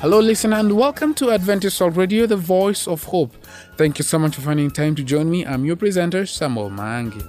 Hello, listener, and welcome to Adventist World Radio, the voice of hope. Thank you so much for finding time to join me. I'm your presenter, Samuel Mangi.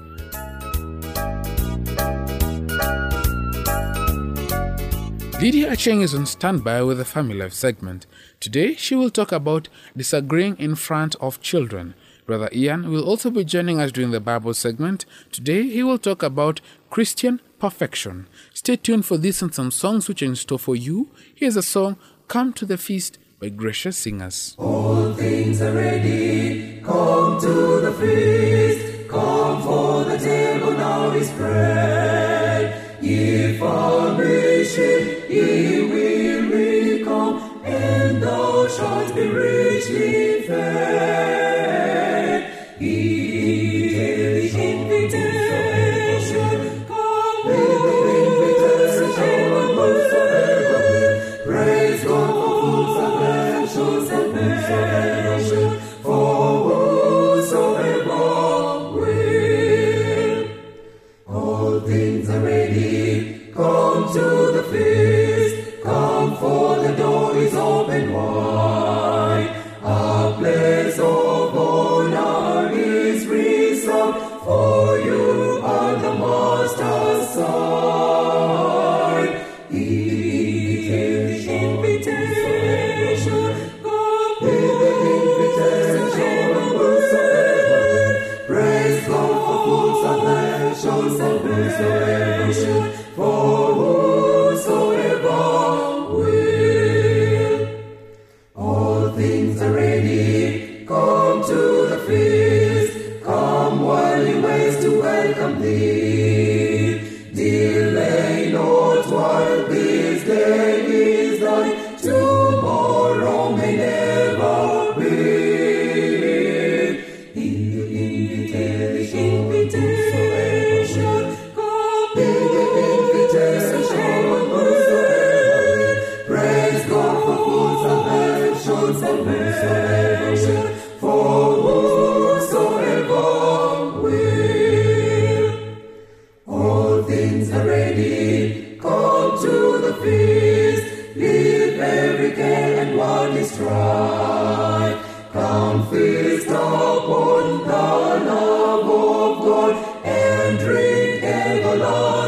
Lydia Acheng is on standby with the Family Life segment. Today, she will talk about disagreeing in front of children. Brother Ian will also be joining us during the Bible segment. Today, he will talk about Christian perfection. Stay tuned for this and some songs which are in store for you. Here's a song Come to the Feast by Gracious Singers. All things are ready, come to the feast. Come for the table now is spread. Ye formation, ye will come, and thou shalt be richly God and drink everlasting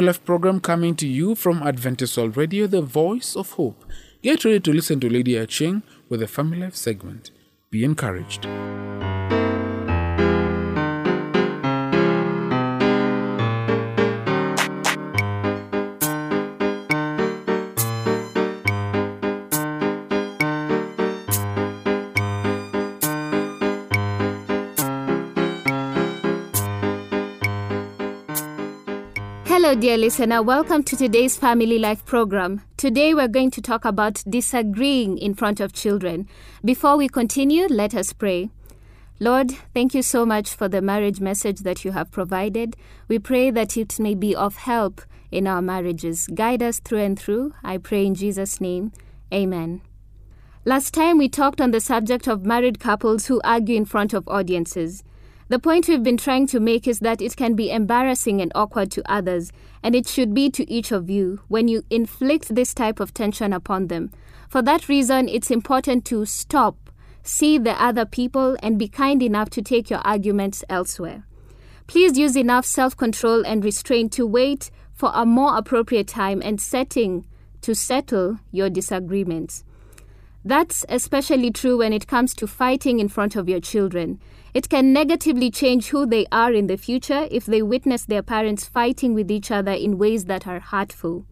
Life program coming to you from Adventist World Radio, the voice of hope. Get ready to listen to Lydia Acheng with the Family Life segment. Be encouraged. Hello, dear listener. Welcome to today's Family Life program. Today, we're going to talk about disagreeing in front of children. Before we continue, let us pray. Lord, thank you so much for the marriage message that you have provided. We pray that it may be of help in our marriages. Guide us through and through. I pray in Jesus' name. Amen. Last time, we talked on the subject of married couples who argue in front of audiences. The point we've been trying to make is that it can be embarrassing and awkward to others, and it should be to each of you when you inflict this type of tension upon them. For that reason, it's important to stop, see the other people, and be kind enough to take your arguments elsewhere. Please use enough self control and restraint to wait for a more appropriate time and setting to settle your disagreements. That's especially true when it comes to fighting in front of your children. It can negatively change who they are in the future if they witness their parents fighting with each other in ways that are hurtful.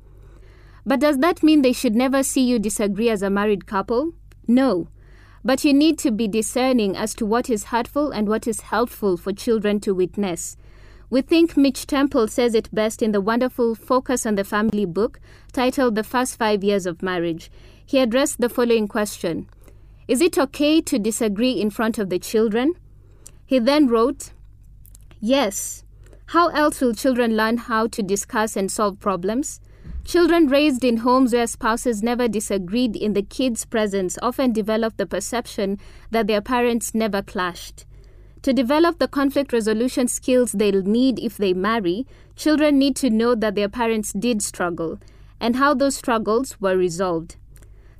But does that mean they should never see you disagree as a married couple? No. But you need to be discerning as to what is hurtful and what is helpful for children to witness. We think Mitch Temple says it best in the wonderful Focus on the Family book titled The First Five Years of Marriage. He addressed the following question Is it okay to disagree in front of the children? He then wrote, Yes, how else will children learn how to discuss and solve problems? Children raised in homes where spouses never disagreed in the kids' presence often develop the perception that their parents never clashed. To develop the conflict resolution skills they'll need if they marry, children need to know that their parents did struggle and how those struggles were resolved.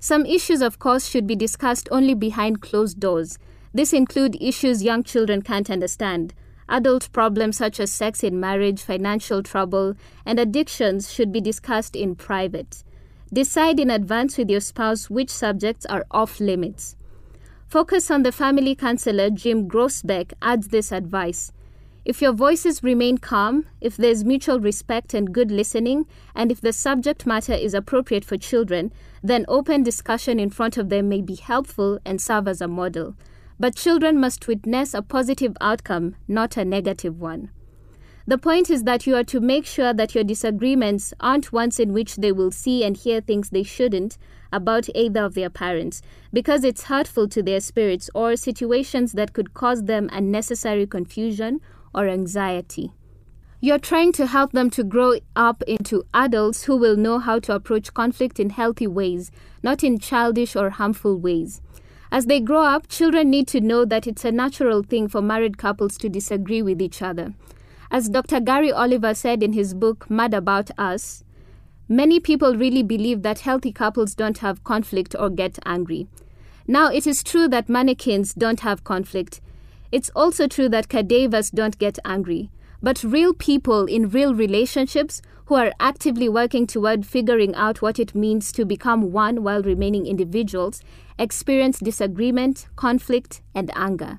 Some issues, of course, should be discussed only behind closed doors. This include issues young children can't understand. Adult problems such as sex in marriage, financial trouble, and addictions should be discussed in private. Decide in advance with your spouse which subjects are off limits. Focus on the family counselor Jim Grossbeck adds this advice. If your voices remain calm, if there's mutual respect and good listening, and if the subject matter is appropriate for children, then open discussion in front of them may be helpful and serve as a model. But children must witness a positive outcome, not a negative one. The point is that you are to make sure that your disagreements aren't ones in which they will see and hear things they shouldn't about either of their parents, because it's hurtful to their spirits or situations that could cause them unnecessary confusion or anxiety. You're trying to help them to grow up into adults who will know how to approach conflict in healthy ways, not in childish or harmful ways. As they grow up, children need to know that it's a natural thing for married couples to disagree with each other. As Dr. Gary Oliver said in his book Mad About Us, many people really believe that healthy couples don't have conflict or get angry. Now, it is true that mannequins don't have conflict. It's also true that cadavers don't get angry. But real people in real relationships who are actively working toward figuring out what it means to become one while remaining individuals experience disagreement, conflict, and anger.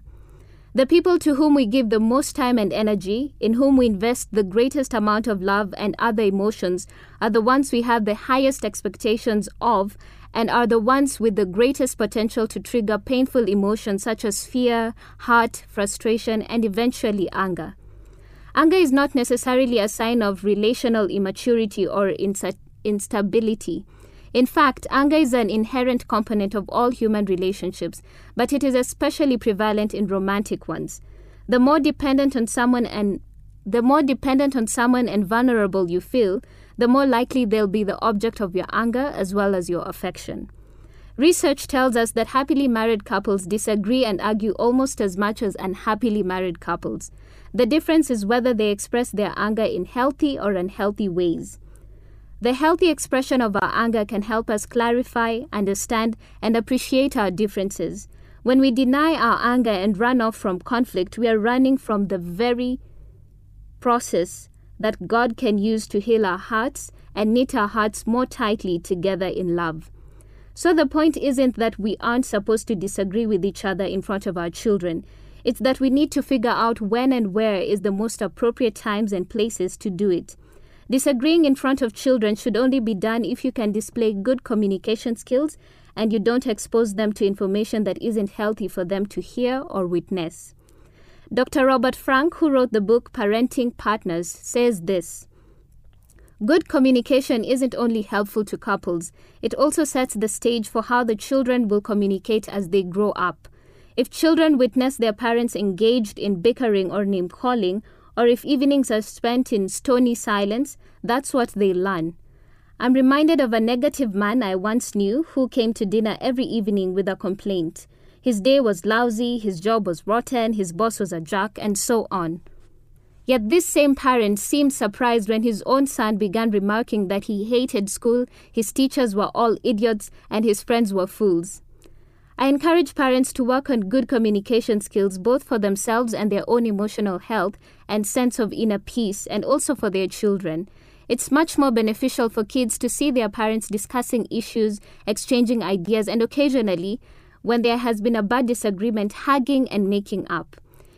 The people to whom we give the most time and energy, in whom we invest the greatest amount of love and other emotions, are the ones we have the highest expectations of and are the ones with the greatest potential to trigger painful emotions such as fear, hurt, frustration, and eventually anger. Anger is not necessarily a sign of relational immaturity or instability. In fact, anger is an inherent component of all human relationships, but it is especially prevalent in romantic ones. The more dependent on someone and the more dependent on someone and vulnerable you feel, the more likely they'll be the object of your anger as well as your affection. Research tells us that happily married couples disagree and argue almost as much as unhappily married couples. The difference is whether they express their anger in healthy or unhealthy ways. The healthy expression of our anger can help us clarify, understand, and appreciate our differences. When we deny our anger and run off from conflict, we are running from the very process that God can use to heal our hearts and knit our hearts more tightly together in love. So the point isn't that we aren't supposed to disagree with each other in front of our children. It's that we need to figure out when and where is the most appropriate times and places to do it. Disagreeing in front of children should only be done if you can display good communication skills and you don't expose them to information that isn't healthy for them to hear or witness. Dr. Robert Frank, who wrote the book Parenting Partners, says this Good communication isn't only helpful to couples, it also sets the stage for how the children will communicate as they grow up. If children witness their parents engaged in bickering or name calling, or if evenings are spent in stony silence, that's what they learn. I'm reminded of a negative man I once knew who came to dinner every evening with a complaint. His day was lousy, his job was rotten, his boss was a jerk, and so on. Yet this same parent seemed surprised when his own son began remarking that he hated school, his teachers were all idiots, and his friends were fools. I encourage parents to work on good communication skills both for themselves and their own emotional health and sense of inner peace, and also for their children. It's much more beneficial for kids to see their parents discussing issues, exchanging ideas, and occasionally, when there has been a bad disagreement, hugging and making up.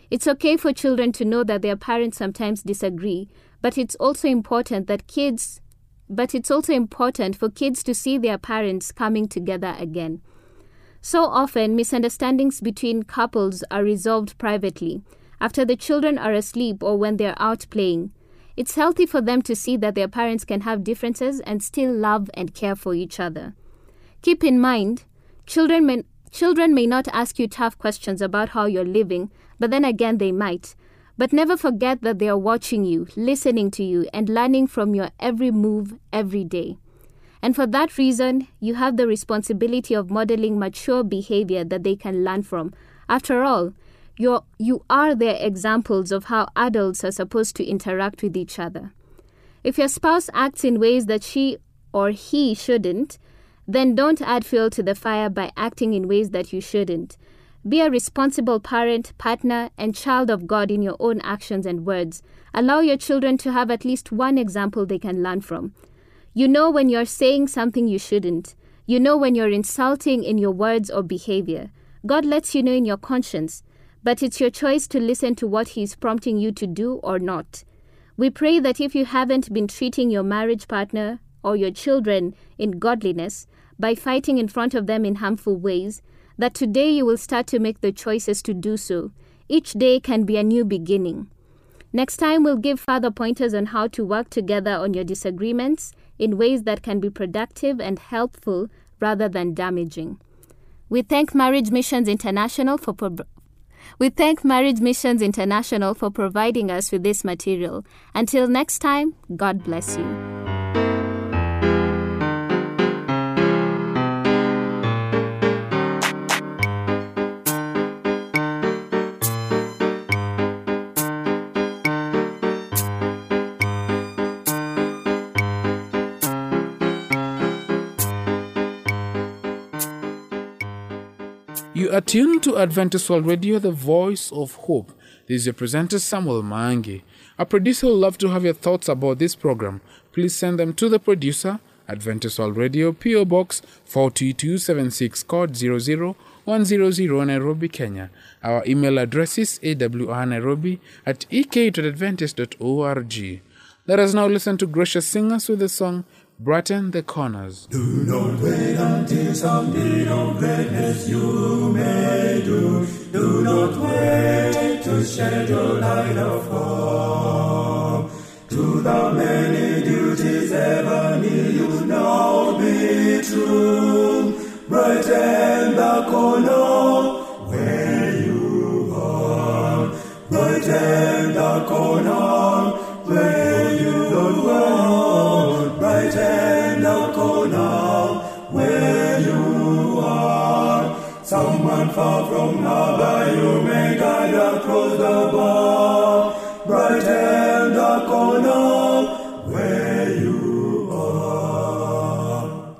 It's okay for children to know that their parents sometimes disagree, but it's also important that kids but it's also important for kids to see their parents coming together again. So often, misunderstandings between couples are resolved privately, after the children are asleep or when they're out playing. It's healthy for them to see that their parents can have differences and still love and care for each other. Keep in mind, children may, Children may not ask you tough questions about how you're living, but then again they might. But never forget that they are watching you, listening to you, and learning from your every move every day. And for that reason, you have the responsibility of modeling mature behavior that they can learn from. After all, you're, you are their examples of how adults are supposed to interact with each other. If your spouse acts in ways that she or he shouldn't, then don't add fuel to the fire by acting in ways that you shouldn't. Be a responsible parent, partner, and child of God in your own actions and words. Allow your children to have at least one example they can learn from. You know when you're saying something you shouldn't. You know when you're insulting in your words or behavior. God lets you know in your conscience, but it's your choice to listen to what He is prompting you to do or not. We pray that if you haven't been treating your marriage partner or your children in godliness by fighting in front of them in harmful ways, that today you will start to make the choices to do so. Each day can be a new beginning. Next time, we'll give further pointers on how to work together on your disagreements in ways that can be productive and helpful rather than damaging. We thank Marriage Missions International for pro- we thank Marriage Missions International for providing us with this material. Until next time, God bless you. You are tuned to Adventist World Radio, the voice of hope. This is your presenter Samuel Mangi. Our producer would love to have your thoughts about this program. Please send them to the producer, Adventist World Radio, PO Box 42276, code 00100 Nairobi, Kenya. Our email address is awrnairobi at ek.adventist.org. Let us now listen to gracious singers with the song Brighten the Corners. Do not wait until someday of greatness you may do. Do not wait to shed your light of hope. To the many duties ever near you now be true. Brighten the corner where you are. Brighten the corner are. Brighten the corner where you are. Someone far from harbor you may guide across the bar. Brighten the corner where you are.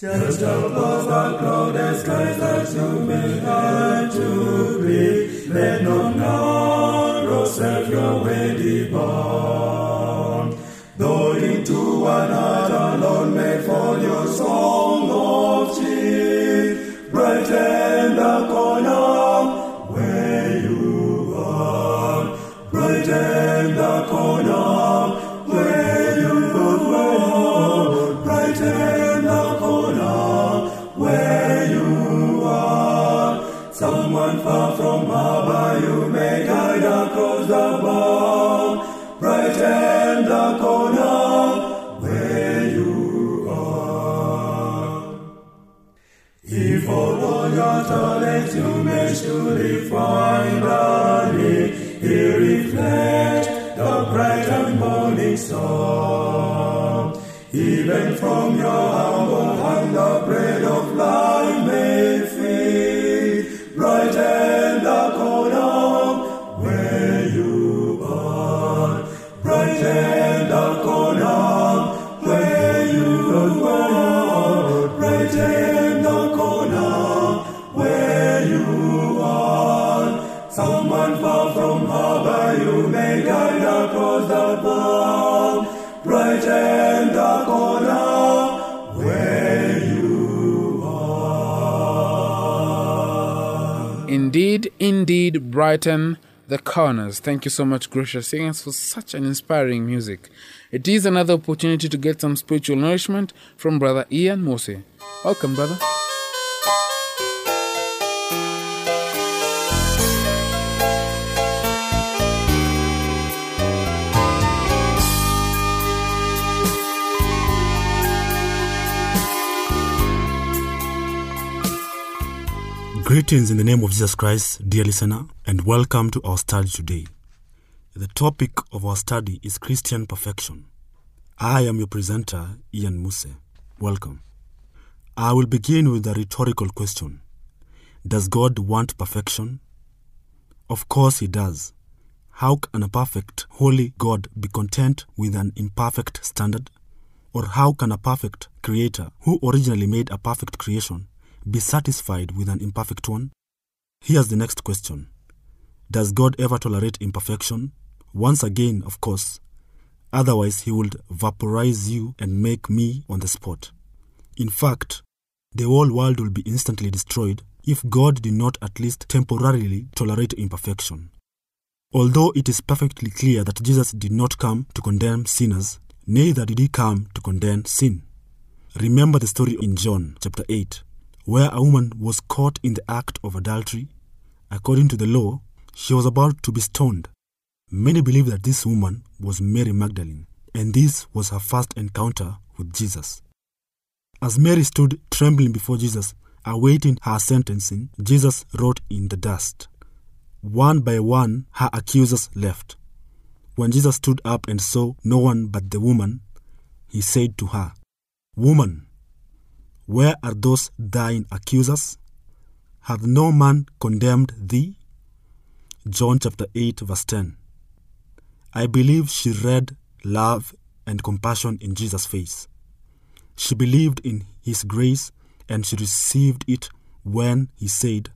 Just above the clouded skies that you may have to breathe, let not narrow self heart alone may fall your song of cheer, brighten the corner where you are. Brighten the corner where you are. Brighten the corner where you are. Someone far from harbor you may guide find a need, he reflect the bright and morning star. Even from your humble hand the bread of life Indeed, indeed, brighten the corners. Thank you so much, Gracious Singers, for such an inspiring music. It is another opportunity to get some spiritual nourishment from Brother Ian Mose. Welcome, brother. Greetings in the name of Jesus Christ, dear listener, and welcome to our study today. The topic of our study is Christian perfection. I am your presenter, Ian Muse. Welcome. I will begin with a rhetorical question Does God want perfection? Of course, He does. How can a perfect, holy God be content with an imperfect standard? Or how can a perfect creator, who originally made a perfect creation, be satisfied with an imperfect one? Here's the next question Does God ever tolerate imperfection? Once again, of course. Otherwise, He would vaporize you and make me on the spot. In fact, the whole world will be instantly destroyed if God did not at least temporarily tolerate imperfection. Although it is perfectly clear that Jesus did not come to condemn sinners, neither did he come to condemn sin. Remember the story in John chapter 8, where a woman was caught in the act of adultery. According to the law, she was about to be stoned. Many believe that this woman was Mary Magdalene, and this was her first encounter with Jesus. As Mary stood trembling before Jesus, awaiting her sentencing, Jesus wrote in the dust. One by one, her accusers left. When Jesus stood up and saw no one but the woman, he said to her, Woman, where are those thine accusers? Hath no man condemned thee? John chapter 8, verse 10. I believe she read love and compassion in Jesus' face. She believed in his grace and she received it when he said,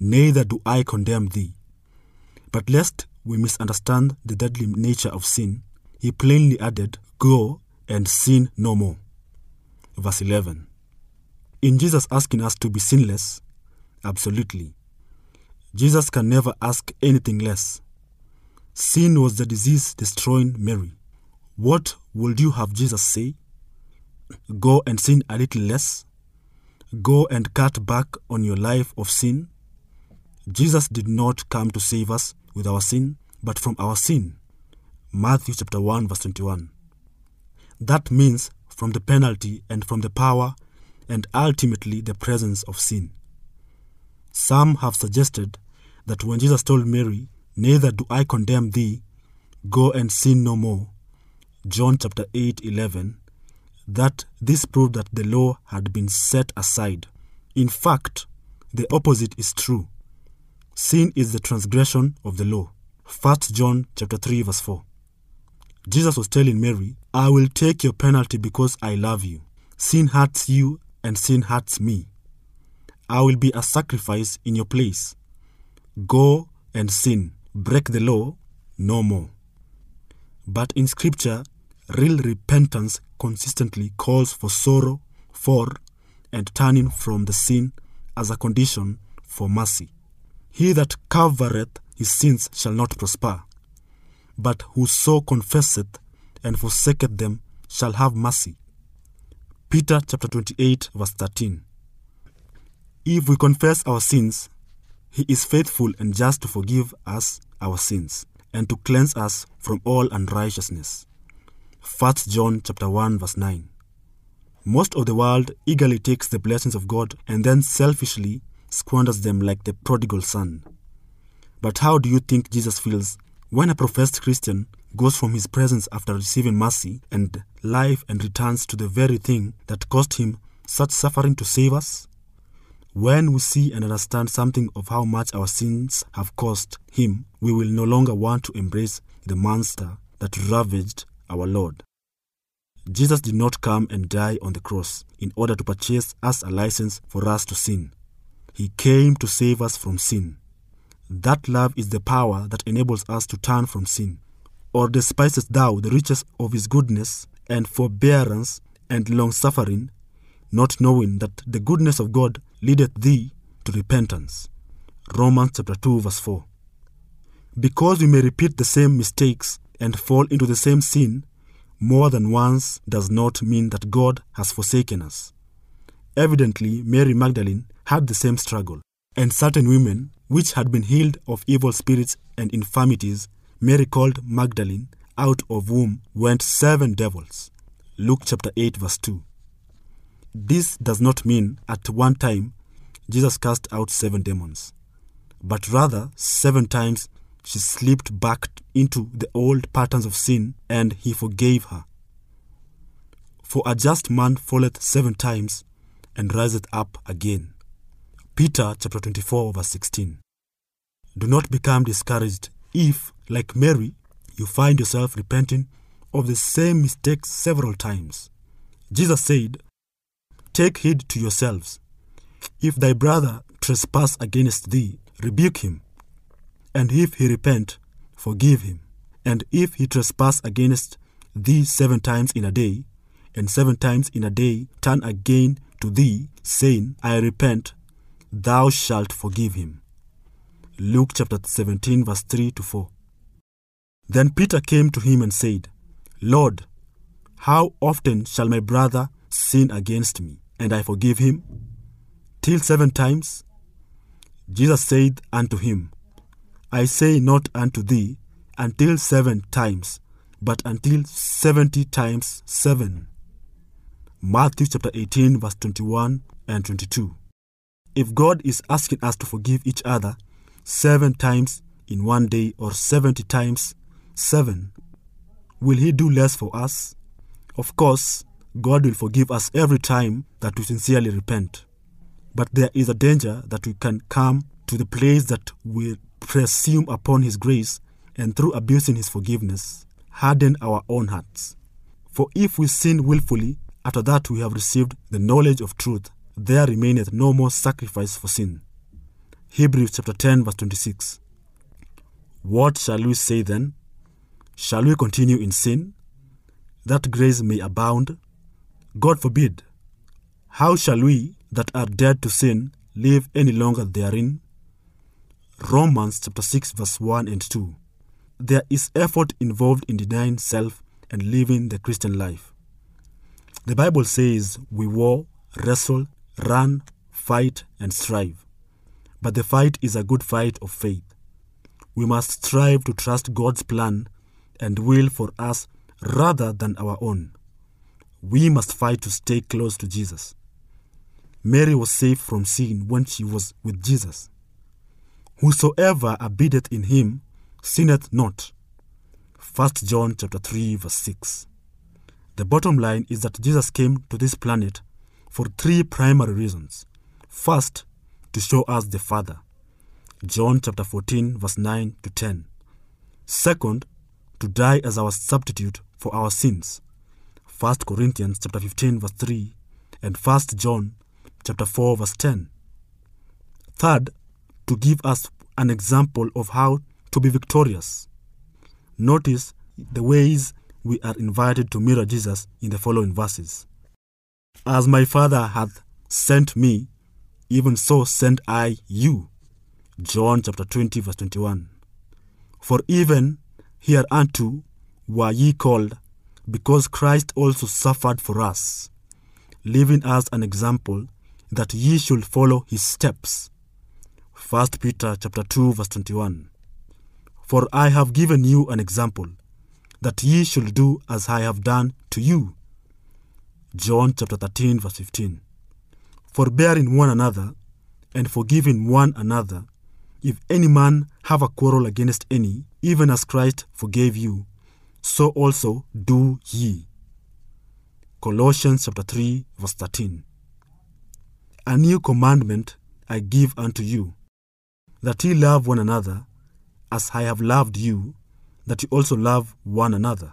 Neither do I condemn thee. But lest we misunderstand the deadly nature of sin, he plainly added, Go and sin no more. Verse 11. In Jesus asking us to be sinless, absolutely. Jesus can never ask anything less. Sin was the disease destroying Mary. What would you have Jesus say? Go and sin a little less? Go and cut back on your life of sin? Jesus did not come to save us with our sin, but from our sin. Matthew chapter 1 verse 21. That means from the penalty and from the power and ultimately the presence of sin. Some have suggested that when Jesus told Mary, Neither do I condemn thee, go and sin no more, John chapter 8 11, that this proved that the law had been set aside. In fact, the opposite is true. Sin is the transgression of the law. 1 John chapter 3 verse 4. Jesus was telling Mary, I will take your penalty because I love you. Sin hurts you and sin hurts me. I will be a sacrifice in your place. Go and sin. Break the law no more. But in scripture, real repentance consistently calls for sorrow for and turning from the sin as a condition for mercy. He that covereth his sins shall not prosper, but whoso confesseth and forsaketh them shall have mercy. Peter chapter 28 verse 13. If we confess our sins, he is faithful and just to forgive us our sins and to cleanse us from all unrighteousness. 1 John chapter 1 verse 9. Most of the world eagerly takes the blessings of God and then selfishly squanders them like the prodigal son. But how do you think Jesus feels when a professed Christian goes from his presence after receiving mercy and life and returns to the very thing that cost him such suffering to save us? When we see and understand something of how much our sins have cost him, we will no longer want to embrace the monster that ravaged our Lord. Jesus did not come and die on the cross in order to purchase us a license for us to sin. He came to save us from sin. That love is the power that enables us to turn from sin. Or despisest thou the riches of his goodness and forbearance and long suffering, not knowing that the goodness of God leadeth thee to repentance? Romans chapter 2 verse 4. Because we may repeat the same mistakes and fall into the same sin more than once does not mean that God has forsaken us. Evidently, Mary Magdalene had the same struggle, and certain women, which had been healed of evil spirits and infirmities, Mary called Magdalene, out of whom went seven devils. Luke chapter 8, verse 2. This does not mean at one time Jesus cast out seven demons, but rather seven times she slipped back into the old patterns of sin and he forgave her. For a just man falleth seven times and riseth up again. Peter chapter 24 verse 16. Do not become discouraged if, like Mary, you find yourself repenting of the same mistakes several times. Jesus said, Take heed to yourselves. If thy brother trespass against thee, rebuke him. And if he repent, forgive him. And if he trespass against thee seven times in a day, and seven times in a day turn again to thee, saying, I repent, thou shalt forgive him. Luke chapter 17, verse 3 to 4. Then Peter came to him and said, Lord, how often shall my brother sin against me, and I forgive him? Till seven times? Jesus said unto him, I say not unto thee until seven times, but until seventy times seven. Matthew chapter 18, verse 21 and 22. If God is asking us to forgive each other seven times in one day or 70 times seven, will He do less for us? Of course, God will forgive us every time that we sincerely repent. But there is a danger that we can come to the place that we presume upon His grace and through abusing His forgiveness, harden our own hearts. For if we sin wilfully, after that we have received the knowledge of truth, there remaineth no more sacrifice for sin. Hebrews chapter 10, verse 26. What shall we say then? Shall we continue in sin, that grace may abound? God forbid. How shall we that are dead to sin live any longer therein? Romans chapter 6, verse 1 and 2. There is effort involved in denying self and living the Christian life. The Bible says we war, wrestle, run, fight, and strive. But the fight is a good fight of faith. We must strive to trust God's plan and will for us rather than our own. We must fight to stay close to Jesus. Mary was safe from sin when she was with Jesus. Whosoever abideth in him sinneth not. 1 John chapter 3 verse 6. The bottom line is that Jesus came to this planet for three primary reasons. First, to show us the Father. John chapter 14 verse 9 to 10. Second, to die as our substitute for our sins. 1 Corinthians chapter 15 verse 3 and 1 John chapter 4 verse 10. Third, to give us an example of how to be victorious. Notice the ways we are invited to mirror Jesus in the following verses. As my Father hath sent me, even so send I you. John chapter 20 verse 21. For even hereunto were ye called, because Christ also suffered for us, leaving us an example that ye should follow his steps. 1 Peter chapter 2 verse 21. For I have given you an example, that ye should do as I have done to you. John chapter 13 verse 15. Forbearing one another, and forgiving one another, if any man have a quarrel against any, even as Christ forgave you, so also do ye. Colossians chapter 3 verse 13. A new commandment I give unto you, that ye love one another, as I have loved you, that ye also love one another.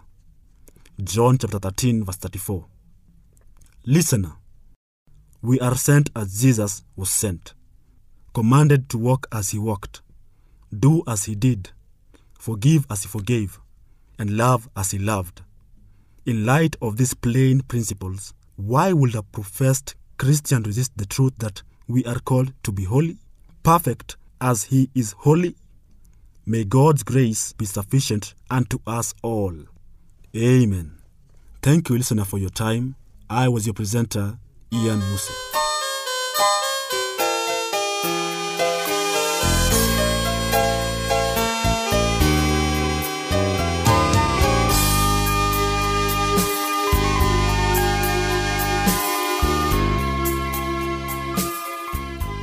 John chapter 13 verse 34. Listener, we are sent as Jesus was sent, commanded to walk as he walked, do as he did, forgive as he forgave, and love as he loved. In light of these plain principles, why would a professed Christian resist the truth that we are called to be holy, perfect as he is holy? May God's grace be sufficient unto us all. Amen. Thank you, listener, for your time. I was your presenter, Ian Musa.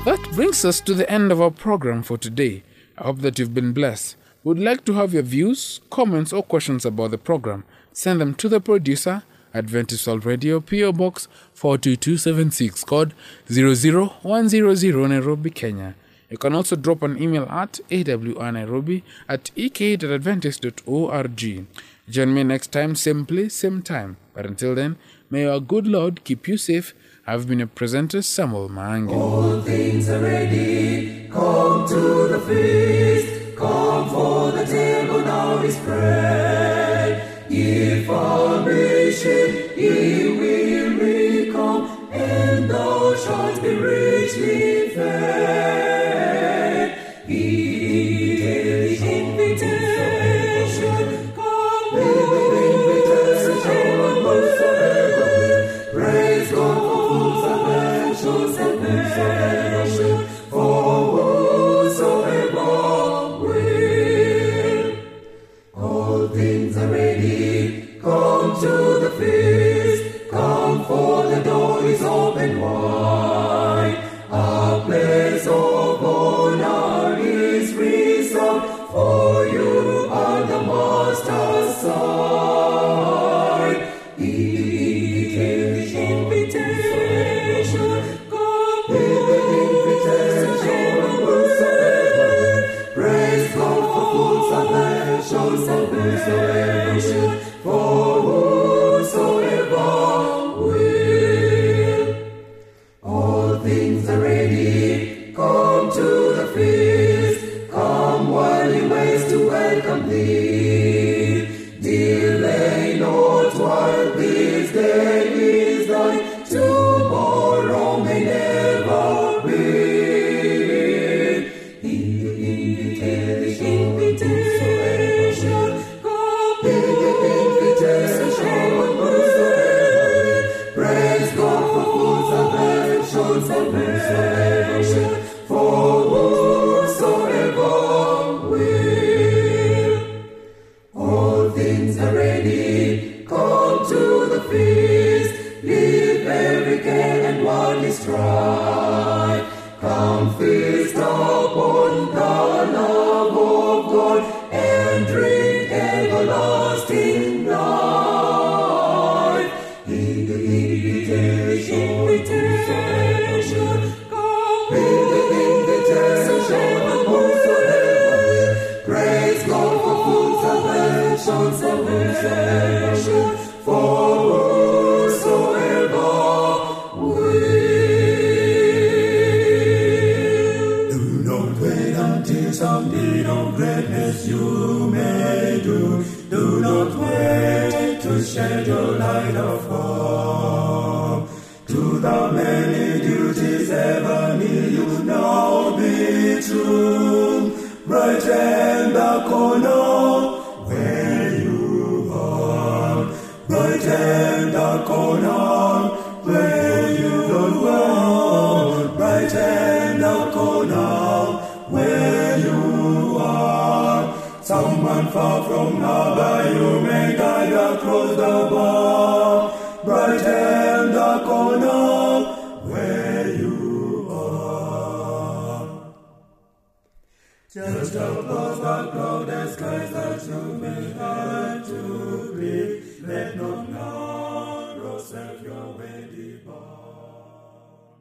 That brings us to the end of our program for today. I hope that you've been blessed. We'd like to have your views, comments, or questions about the program. Send them to the producer, Adventist World Radio, PO Box 42276, code 00100 Nairobi, Kenya. You can also drop an email at awnairobi at ek.adventist.org. Join me next time, same place, same time. But until then, may our good Lord keep you safe. I've been a presenter, Samuel Mangi. All things are ready. Come to the feast. Come for the table now is spread. If our mission, ye will come, and thou shalt be richly fed. Salvation, may do. Do not wait to shed your light of hope. To the many duties ever near you now be true. Brighten the corner where you are. Brighten the corner far from harbor you may guide across the bar. Brighten the corner where you are. Just above the clouded skies that you may have to breathe. Let not way